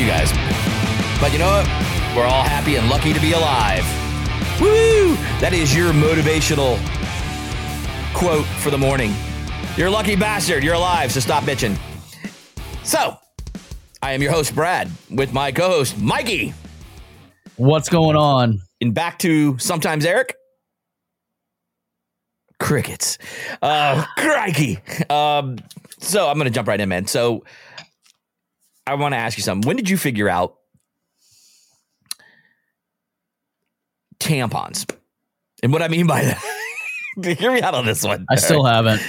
you guys, but you know what? We're all happy and lucky to be alive. Woo! That is your motivational quote for the morning. You're a lucky bastard. You're alive, so stop bitching. So, I am your host, Brad, with my co host, Mikey. What's going on? And back to sometimes Eric. Crickets. Uh, crikey. Um, so I'm going to jump right in, man. So I want to ask you something. When did you figure out tampons? And what I mean by that, hear me out on this one. I still haven't.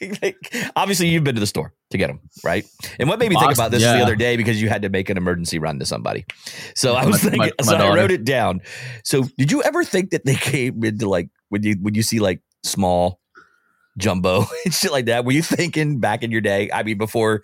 like, obviously, you've been to the store to get them, right? And what made me think about this yeah. the other day because you had to make an emergency run to somebody. So I was My- thinking, my- my so I wrote it down. So did you ever think that they came into like when you when you see like small jumbo and shit like that? Were you thinking back in your day? I mean, before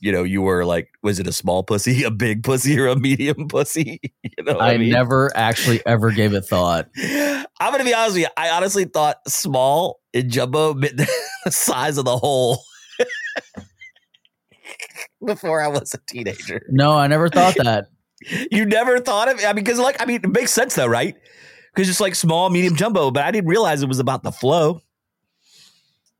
you know, you were like, was it a small pussy, a big pussy, or a medium pussy? You know, what I mean? never actually ever gave it thought. I'm gonna be honest with you. I honestly thought small and jumbo meant the size of the hole before I was a teenager. No, I never thought that. You never thought of it? I mean, because like, I mean, it makes sense though, right? Because it's like small, medium, jumbo, but I didn't realize it was about the flow.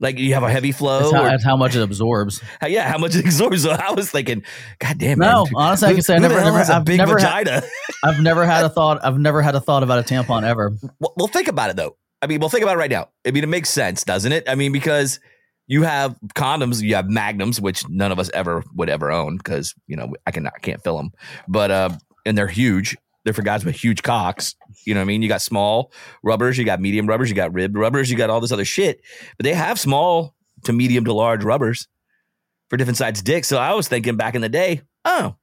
Like you have a heavy flow, That's how, or- that's how much it absorbs. yeah, how much it absorbs. So I was thinking, God damn, it. No, man. honestly, I can say I who never, never I've big never, had, vagina. I've never had a thought. I've never had a thought about a tampon ever. well, well, think about it though. I mean, well, think about it right now. I mean, it makes sense, doesn't it? I mean, because you have condoms, you have magnums, which none of us ever would ever own because you know I can I can't fill them, but uh, and they're huge. They're for guys with huge cocks. You know what I mean? You got small rubbers, you got medium rubbers, you got ribbed rubbers, you got all this other shit. But they have small to medium to large rubbers for different sized dicks. So I was thinking back in the day, oh,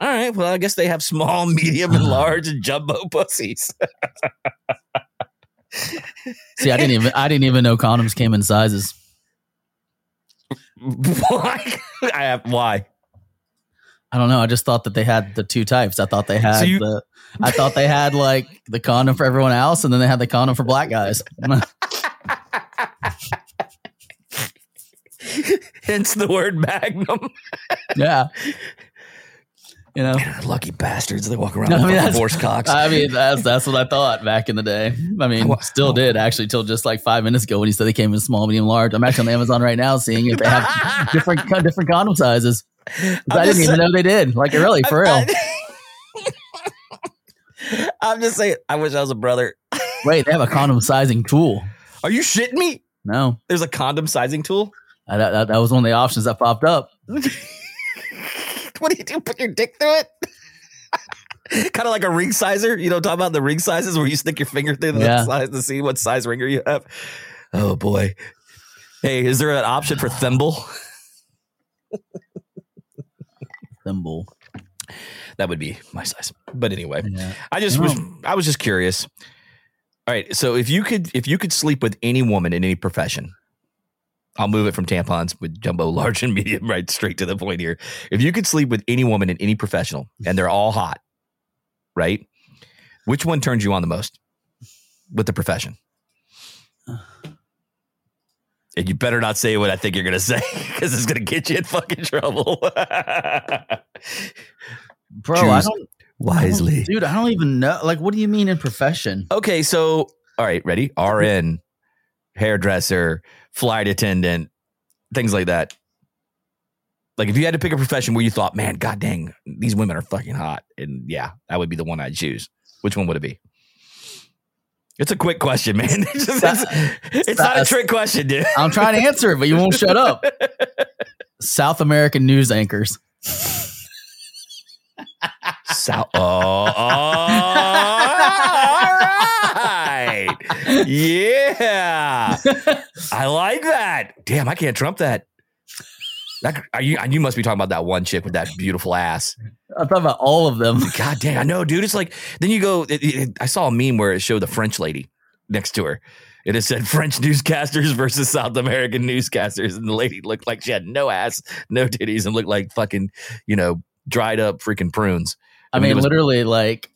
all right, well, I guess they have small, medium, and large and jumbo pussies. See, I didn't even I didn't even know condoms came in sizes. why? I have why? I don't know. I just thought that they had the two types. I thought they had So you- the I thought they had like the condom for everyone else, and then they had the condom for black guys. Hence the word magnum. yeah, you know. Lucky bastards. They walk around I with mean, that's- horse cocks. I mean, that's that's what I thought back in the day. I mean, still oh. did actually till just like five minutes ago when he said they came in small, medium, large. I'm actually on Amazon right now seeing if they have different different condom sizes. I didn't even know they did. Like really, for real. I'm just saying. I wish I was a brother. Wait, they have a condom sizing tool. Are you shitting me? No, There's a condom sizing tool. I, that, that, that was one of the options that popped up. What do you do? Put your dick through it? kind of like a ring sizer. You know, talk about the ring sizes where you stick your finger through the Yeah. size to see what size ringer you have. Oh boy. Hey, is there an option for thimble? That would be my size. But anyway. Yeah. I just was Oh. I was just curious. All right, so if you could if you could sleep with any woman in any profession, I'll move it from tampons with jumbo, large, and medium right straight to the point here. If you could sleep with any woman in any professional and they're all hot, right? Which one turns you on the most with the profession? Uh, And you better not say what I think you're gonna say because it's gonna get you in fucking trouble. Bro, I don't wisely. dude. I don't even know. Like, what do you mean in profession? Okay, so all right, ready? RN, hairdresser, flight attendant, things like that. Like if you had to pick a profession where you thought, man, god dang, these women are fucking hot, and yeah, that would be the one I'd choose. Which one would it be? It's a quick question, man. It's, just- it's- it's not a trick question, dude. I'm trying to answer it, but you won't shut up. South American news anchors. So, oh, all right. Yeah. I like that. Damn, I can't trump that. That are you? You must be talking about that one chick with that beautiful ass. I'm talking about all of them. God damn, I know, dude. It's like then you go. It, it- I saw a meme where it showed the French lady next to her. It has said French newscasters versus South American newscasters, and the lady looked like she had no ass, no titties, and looked like fucking, you know, dried up freaking prunes. I mean, mean, was- literally, like,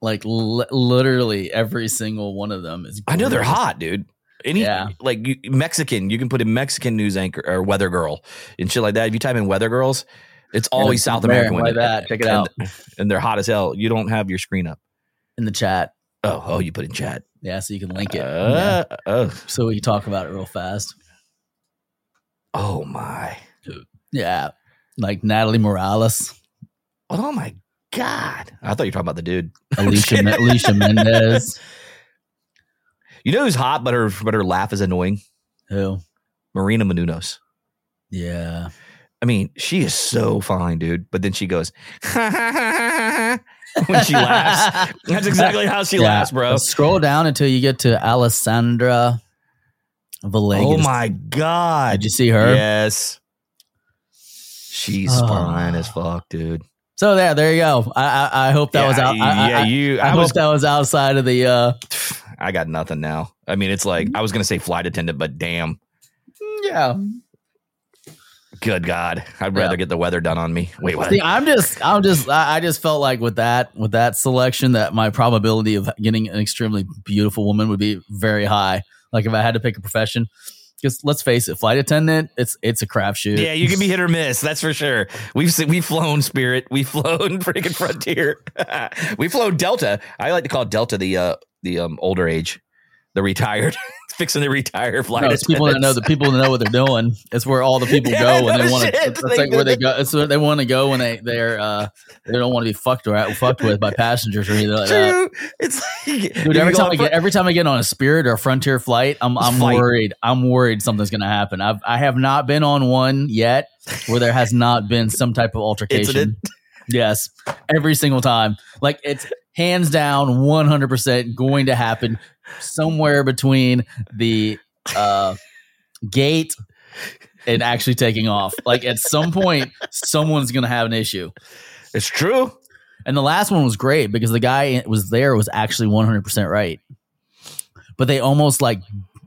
like li- literally every single one of them is. I know they're hot, dude. Any Yeah. like you, Mexican, you can put in Mexican news anchor or weather girl and shit like that. If you type in weather girls, it's always South American like that. Check it And- out. and they're hot as hell. You don't have your screen up. in the chat. Oh, oh, you put in chat. Yeah, so you can link it. Yeah. Uh, So we talk about it real fast. oh my, Yeah. Like Natalie Morales, oh my god! I thought you were talking about the dude. Alicia, Alicia Mendez. You know who's hot, but her but her laugh is annoying. Who? Marina Menounos. Yeah. I mean, she is so fine, dude. But then she goes when she laughs. That's exactly how she laughs, bro. Scroll down until you get to Alessandra Villegas. Oh my god! Did you see her? Yes, she's Oh. fine as fuck, dude. So there, there you go. I I, I hope that was out. I, I- yeah, I, you. I, I, hope was. that was outside of the. uh I got nothing now. I mean, it's like I was gonna say flight attendant, but damn, Yeah. good God, I'd rather Yeah. get the weather done on me. Wait, what? See, I'm just, I'm just, I just felt like with that, with that selection, that my probability of getting an extremely beautiful woman would be very high. Like if I had to pick a profession, because let's face it, flight attendant, it's it's a crapshoot. Yeah, you can be hit or miss. That's for sure. We've se- we've flown Spirit. We've flown freaking Frontier. we've flown Delta. I like to call Delta the uh the um older age, the retired, fixing to retire flight. No, it's people that know the people that know what they're doing. It's where all the people Yeah, go when no they want to. It's like where they go. It's where they want to go when they they're uh they don't want to be fucked or fucked with by passengers or anything like that. It's like Dude, every time I get every time I get on a Spirit or a Frontier flight, I'm I'm Fight. worried. I'm worried something's gonna happen. I've I have not been on one yet where there has not been some type of altercation. Yes, every single time. Like it's hands down, 100 percent going to happen somewhere between the uh, gate and actually taking off. Like at some point, someone's gonna have an issue. it's true. And the last one was great because the guy was there was actually 100% right. But they almost like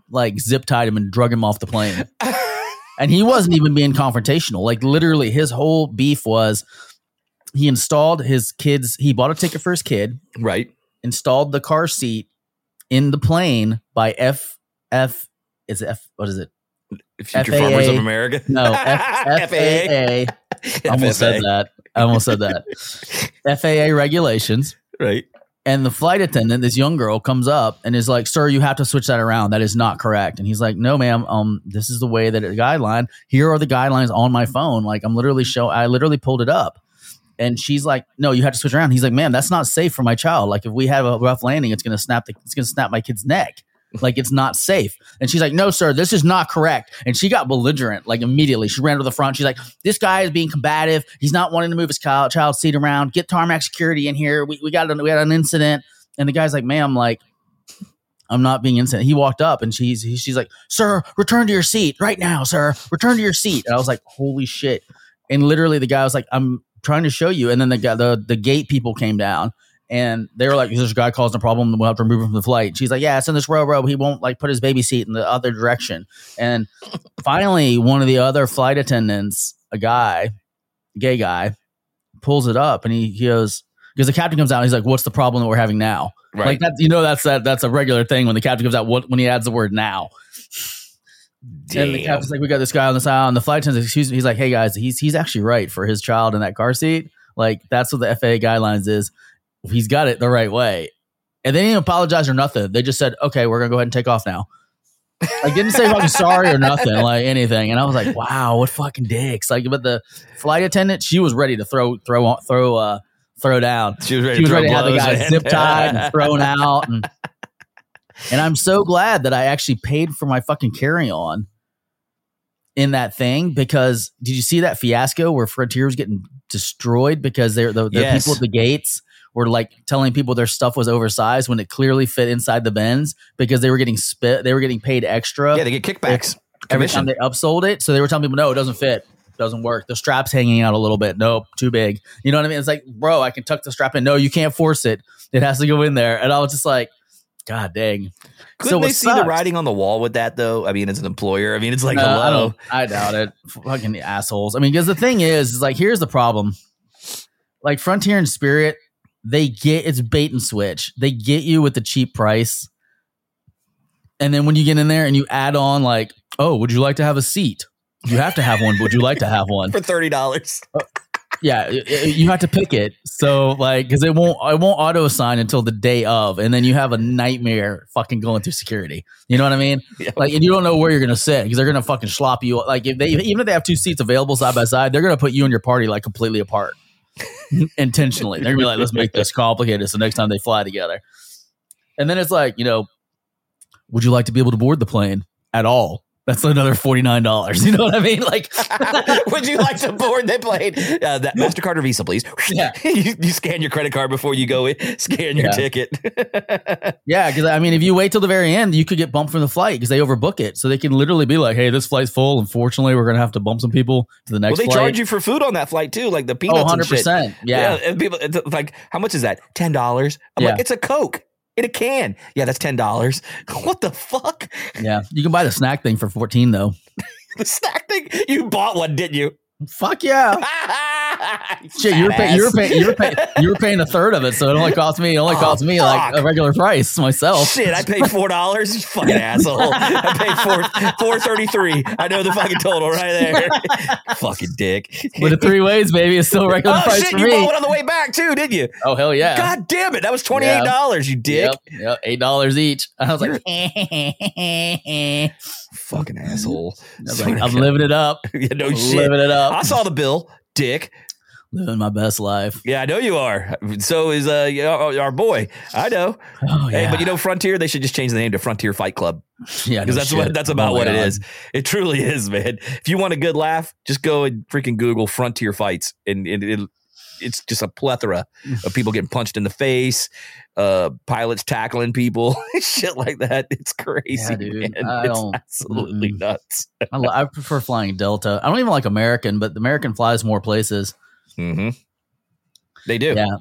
like zip tied him and drug him off the plane. and he wasn't even being confrontational. Like literally his whole beef was he installed his kids he bought a ticket for his kid, Right. installed the car seat in the plane by F F is it F what is it? Future FAA. Farmers of America. No, F- FAA. I almost said that. I almost said that. FAA regulations. Right. And the flight attendant, this young girl, comes up and is like, "Sir, you have to switch that around. That is not correct." And he's like, "No, ma'am. Um, this is the way that it guideline. Here are the guidelines on my phone. Like, I'm literally show. I literally pulled it up." And she's like, "No, you have to switch around." He's like, "Ma'am, that's not safe for my child. Like, if we have a rough landing, it's gonna snap the, it's gonna snap my kid's neck. Like, it's not safe." And she's like, "No, sir, this is not correct." And she got belligerent like immediately. She ran to the front. She's like, "This guy is being combative. He's not wanting to move his child child seat around. Get tarmac security in here. We, we got an, we had an incident." And the guy's like, "Ma'am, like." I'm not being incident. He walked up and she's he- she's like, "Sir, return to your seat right now, sir. Return to your seat." And I was like, "Holy shit!" And literally, the guy was like, "I'm trying to show you." And then the guy, the the gate people came down and they were like, "This guy causing a problem. We'll have to remove him from the flight." She's like, "Yeah, it's in this row, row. He won't like put his baby seat in the other direction." And finally, one of the other flight attendants, a guy, gay guy, pulls it up and he, he goes because the captain comes out. And he's like, "What's the problem that we're having now?" Right. Like that, you know, that's that that's a regular thing when the captain comes out. What when he adds the word now? And the captain's like, "We got this guy on this aisle," and the flight attendant, excuse me, he's like, "Hey guys, he's he's actually right for his child in that car seat. Like that's what the FAA guidelines is. He's got it the right way." And they didn't apologize or nothing. They just said, "Okay, we're gonna go ahead and take off now." I didn't say fucking sorry or nothing, like anything. And I was like, "Wow, what fucking dicks!" Like, but the flight attendant, she was ready to throw throw throw uh throw down She was ready she was to ready to have the guy zip tied and thrown out. And, and I'm so glad that I actually paid for my fucking carry on in that thing because did you see that fiasco where Frontier was getting destroyed because they're the, the Yes. people at the gates were like telling people their stuff was oversized when it clearly fit inside the bins because they were getting spit they were getting paid extra Yeah, they get kickbacks. every time they upsold it. So they were telling people, no, it doesn't fit. Doesn't work. The strap's hanging out a little bit. Nope, too big. You know what I mean? It's like, bro, I can tuck the strap in. No, you can't force it. It has to go in there. And I was just like, God dang. Couldn't what they see the writing on the wall with that though? I mean, as an employer, I mean, it's like No, I, hello. don't, I doubt it. Fucking assholes. I mean, because the thing is, is like, here's the problem. Like Frontier and Spirit, they get it's bait and switch. They get you with the cheap price. and then when you get in there and you add on like, oh, would you like to have a seat? You have to have one. Would you like to have one? For thirty dollars. Uh, Yeah, you have to pick it. So like, because it won't, it won't auto assign until the day of, and then you have a nightmare fucking going through security. You know what I mean? Yeah. Like, and you don't know where you're gonna sit because they're gonna fucking slop you. Like, if they even if they have two seats available side by side, they're gonna put you and your party like completely apart intentionally. They're gonna be like, let's make this complicated so next time they fly together. And then it's like, you know, would you like to be able to board the plane at all? That's another forty nine dollars. You know what I mean? Like, Would you like to board the plane? Uh, that Mastercard or Visa, please. Yeah. you, you scan your credit card before you go in. Scan your Yeah. ticket. Yeah, because I mean, if you wait till the very end, you could get bumped from the flight because they overbook it. So they can literally be like, "Hey, this flight's full. Unfortunately, we're gonna have to bump some people to the next." well, they flight." charge you for food on that flight too, like the oh, peanuts 100 and shit. percent. Yeah, and people it's like, how much is that? Ten dollars. I'm like, it's a Coke in a can. Yeah, that's ten dollars. What the fuck? yeah. You can buy the snack thing for fourteen though. The snack thing. You bought one, didn't you? Fuck yeah! Shit, you were paying. You were paying. You were paying. You a third of it, so it only cost me. It only Oh, cost me like a regular price myself. Shit, I paid four dollars. Fucking asshole. I paid four four thirty three. I know the fucking total right there. fucking dick. With the three ways, baby, it's still regular oh price shit, for you me. bought one on the way back too, didn't you? Oh hell yeah! God damn it, that was twenty eight dollars. You dick. Yep, yep, eight dollars each. I was like, Fucking asshole. I was like, I'm living it up, yeah, no shit. living it up, I saw the bill, dick. Living my best life. Yeah, I know you are. So is uh you our boy. I know. Oh yeah, Hey, but you know, Frontier. They should just change the name to Frontier Fight Club yeah, because no that's shit. what that's about Oh what it God. is. It truly is, man. If you want a good laugh, just go and freaking Google Frontier Fights, and, and it, it's just a plethora of people getting punched in the face, uh, pilots tackling people, shit like that. It's crazy, Yeah, dude. man. I it's absolutely mm-mm. nuts. I, I prefer flying Delta. I don't even like American, but the American flies more places. Hmm They do. Yeah.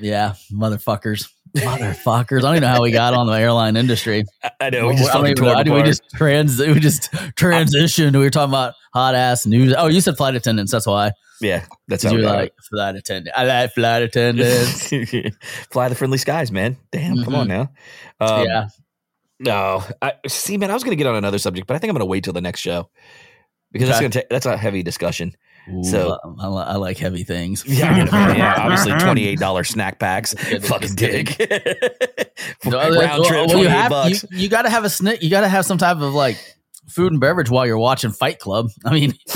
Yeah, motherfuckers. Motherfuckers. I don't even know how we got on the airline industry. I, know. We just I fucking tore know. we just trans we just transitioned. We were talking about hot ass news. Oh, you said flight attendants, that's why. yeah, that's how you we were got like flight attendant. I like flight attendants. Fly the friendly skies, man. Damn, come on now. Um, yeah. No, I see, man. I was going to get on another subject, but I think I'm going to wait till the next show because that's going to take that's a heavy discussion. Ooh, so- I, I, I like heavy things. Yeah, yeah. Obviously, twenty eight dollar snack packs. Fucking just kidding. dick. No, Round trip, well, you have bucks. you, you got to have a snack. You got to have some type of like food and beverage while you're watching Fight Club. I mean,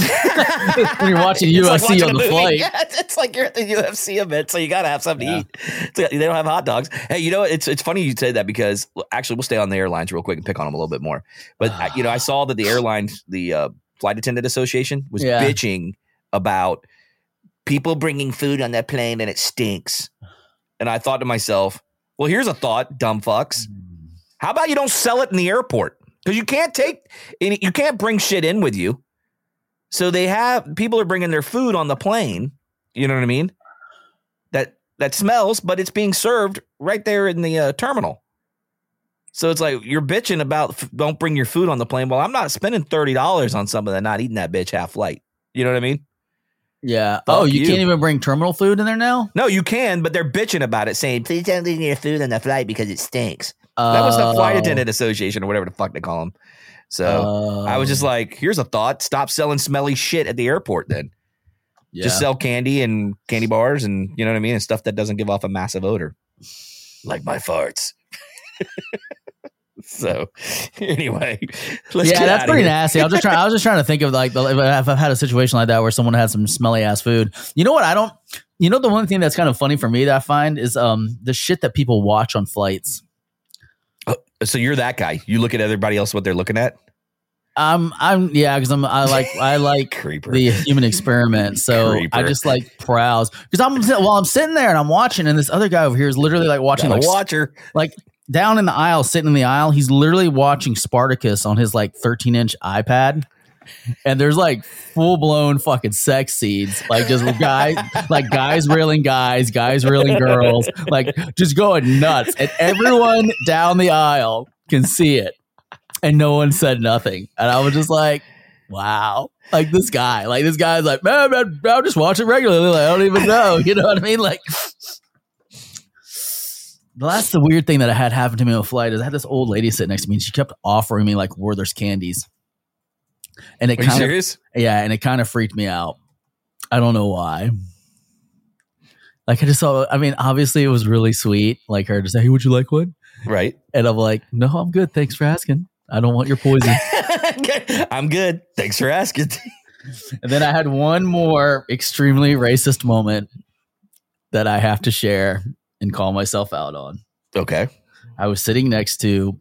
when you're watching It's like UFC watching on the flight. Yeah, it's, it's like you're at the UFC event, so you got to have something Yeah. to eat. They don't have hot dogs. Hey, you know it's it's funny you say that because actually we'll stay on the airlines real quick and pick on them a little bit more. But you know, I saw that the airlines, the uh, flight attendant association, was Yeah. bitching about people bringing food on that plane and it stinks. And I thought to myself, well, here's a thought, dumb fucks. How about you don't sell it in the airport? Because you can't take any, you can't bring shit in with you. So they have people are bringing their food on the plane. You know what I mean? That that smells, but it's being served right there in the uh, terminal. So it's like you're bitching about f- don't bring your food on the plane. Well, I'm not spending thirty dollars on something and not eating that bitch half flight. You know what I mean? Yeah. Fuck oh, you, you. can't even bring terminal food in there now. No, you can, but they're bitching about it, saying please don't leave your food on the flight because it stinks. That was the flight Oh. attendant association or whatever the fuck they call them. So I was just Oh, like, here's a thought: stop selling smelly shit at the airport. Then yeah. just sell candy and candy bars, and you know what I mean, and stuff that doesn't give off a massive odor, like my farts. so anyway, let's yeah, that's pretty here. nasty. I was just trying. I was just trying to think of like the, if I've had a situation like that where someone had some smelly ass food. You know what? I don't. You know the one thing that's kind of funny for me that I find is um the shit that people watch on flights. So you're that guy. You look at everybody else what they're looking at. I'm I'm yeah because I'm I like I like Creeper. the human experiment. So I just like browse because I'm while I'm sitting there and I'm watching, and this other guy over here is literally like watching Got like watcher. like down in the aisle, sitting in the aisle, he's literally watching Spartacus on his like 13 inch iPad. And there's like full blown fucking sex scenes, like just guys, like guys reeling guys, guys reeling girls, like just going nuts. And everyone down the aisle can see it. And no one said nothing. And I was just like, wow. Like this guy, like this guy's like, man, man I'm just watching regularly. Like, I don't even know. You know what I mean? Like, that's the weird thing that I had happen to me on a flight is I had this old lady sit next to me and she kept offering me like Werther's candies. And it Are you kind of yeah, and it kind of freaked me out. I don't know why. Like I just saw I mean, obviously it was really sweet, like her to say, Hey, would you like one? Right. And I'm like, No, I'm good. Thanks for asking. I don't want your poison. I'm good. Thanks for asking. and then I had one more extremely racist moment that I have to share and call myself out on. Okay. I was sitting next to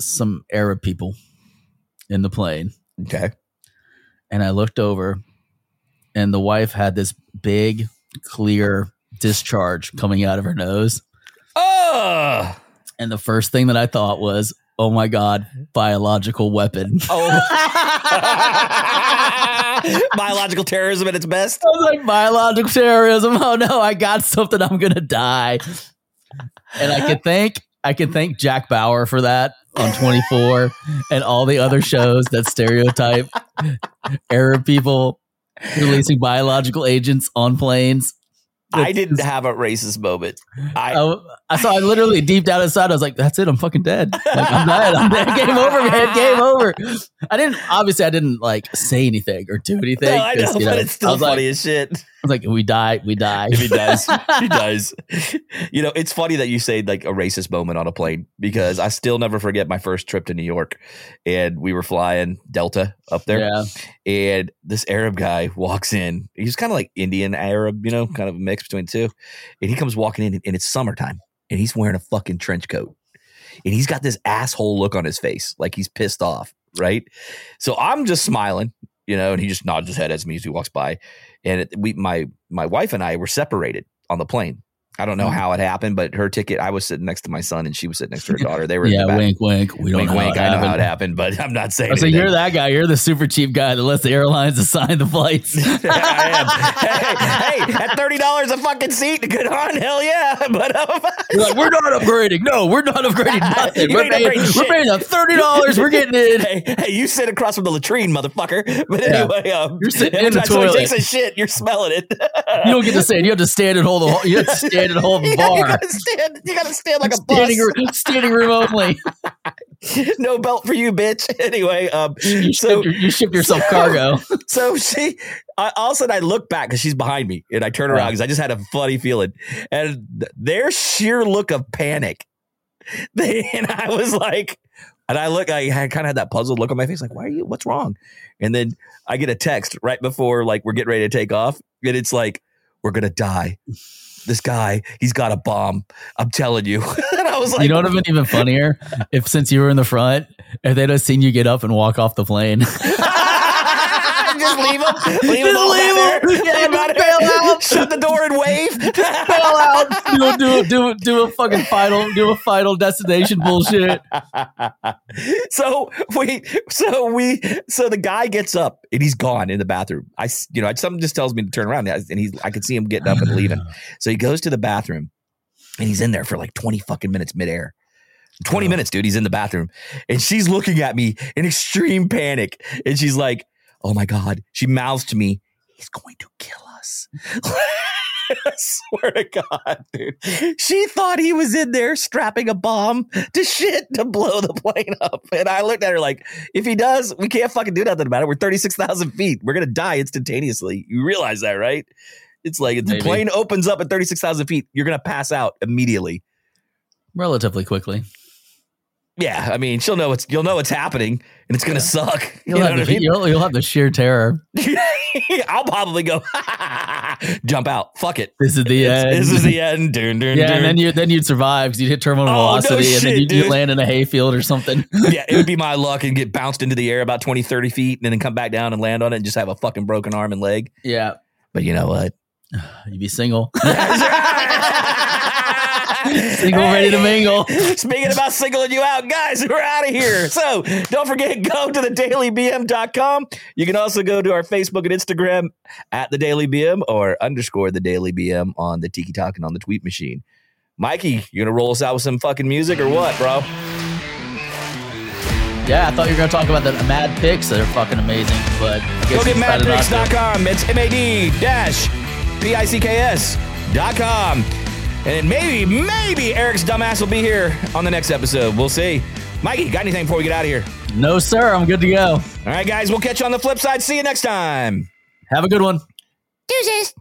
some Arab people in the plane, Okay. and I looked over, and the wife had this big, clear discharge coming out of her nose. Oh. And the first thing that I thought was, oh my God, biological weapon. Oh. Biological terrorism at its best. I was like, biological terrorism. Oh no, I got something. I'm gonna die. And I could thank I could thank Jack Bauer for that on 24 and all the other shows that stereotype Arab people releasing biological agents on planes. I didn't have a racist moment. I I, I saw I literally deep down inside, I was like, that's it, I'm fucking dead. Like, I'm dead. I'm dead. Game over, man. Game over. I didn't obviously I didn't like say anything or do anything. no, I know, 'cause, you but know, it's still funny Like, as shit. I was like, we die, we die. If he does, he does. You know, it's funny that you say like a racist moment on a plane because I still never forget my first trip to New York, and we were flying Delta up there, Yeah. and this Arab guy walks in. He's kind of like Indian Arab, you know, kind of a mix between the two. And he comes walking in, and it's summertime, and he's wearing a fucking trench coat, and he's got this asshole look on his face, like he's pissed off, right? So I'm just smiling, you know, and he just nods his head as me as he walks by, and it, we, my my wife and I were separated on the plane. I don't know Mhm. how it happened, but her ticket, I was sitting next to my son, and she was sitting next to her daughter. They were Yeah, the wink, wink. We don't wink, know wink. how it I know how it happened. but I'm not saying. So anything. you're that guy. You're the super cheap guy that lets the airlines assign the flights. I am. Hey, hey, at thirty dollars a fucking seat, good on, hell yeah. But um, like, we're not upgrading. No, we're not upgrading nothing. We're paying, upgrading we're paying the thirty dollars. We're getting in. hey, hey, you sit across from the latrine, motherfucker. But Yeah. anyway, um, You're sitting in the toilet. takes a shit, you're smelling it. You don't get to stand. You have to stand and hold the. whole- You have to stand and hold the you, bar. gotta stand. You gotta stand like a standing, room, standing room only. no belt for you, bitch. Anyway, um, You so ship, your, you ship yourself cargo. So she, I, all of a sudden, I look back because she's behind me, and I turn around because I just had a funny feeling, and th- their sheer look of panic, they, and I was like, and I look, I had kind of had that puzzled look on my face, like, why are you? What's wrong? And then I get a text right before like we're getting ready to take off, and it's like, we're gonna die. This guy, he's got a bomb. I'm telling you. and I was like, you know what would have been even funnier if since you were in the front, if they'd have seen you get up and walk off the plane. just leave him. Leave him. Just all leave back him. Yeah, just bail out. Shut the door and wave. Bail out. Do do do do a fucking final do a final destination bullshit. so we, so we, so the guy gets up and he's gone in the bathroom. I you know, something just tells me to turn around, and he's, I could see him getting up and leaving. So he goes to the bathroom, and he's in there for like twenty fucking minutes midair. 20 Oh. minutes, dude. He's in the bathroom. And she's looking at me in extreme panic. And she's like, Oh my God. She mouths to me, He's going to kill us. I swear to God, dude. She thought he was in there strapping a bomb to shit to blow the plane up. And I looked at her like, if he does, we can't fucking do nothing about it. We're 36,000 feet. We're going to die instantaneously. You realize that, right? It's like if the plane opens up at 36,000 feet, you're going to pass out immediately. Relatively quickly. Yeah, I mean, she'll know it's you'll know it's happening, and it's gonna suck. You You'll, know have what I the, mean? you'll, you'll have the sheer terror. I'll probably go jump out. Fuck it. This is the It's- end. This is the end. Dun, dun, yeah, dun. and then you then you'd survive because you'd hit terminal Oh, no velocity, and then you'd, you'd land in a hayfield or something. yeah, it would be my luck and get bounced into the air about 20, 30 feet, and then come back down and land on it and just have a fucking broken arm and leg. yeah, But you know what? you'd be single, Single single, ready to mingle. Speaking about singling you out, guys, we're out of here. So don't forget, go to thedailybm.com. You can also go to our Facebook and Instagram at the Daily BM or underscore the Daily BM on the Tiki Talk and on the tweet machine. Mikey, you gonna roll us out with some fucking music or what, bro? Yeah, I thought you were gonna talk about the Mad Picks that are fucking amazing, but Go get you decided not to. madpicks.com. It's M A D dash P I C K S dot com. And maybe, maybe Eric's dumbass will be here on the next episode. We'll see. Mikey, got anything before we get out of here? No, sir. I'm good to go. All right, guys, we'll catch you on the flip side. See you next time. Have a good one. Deuces.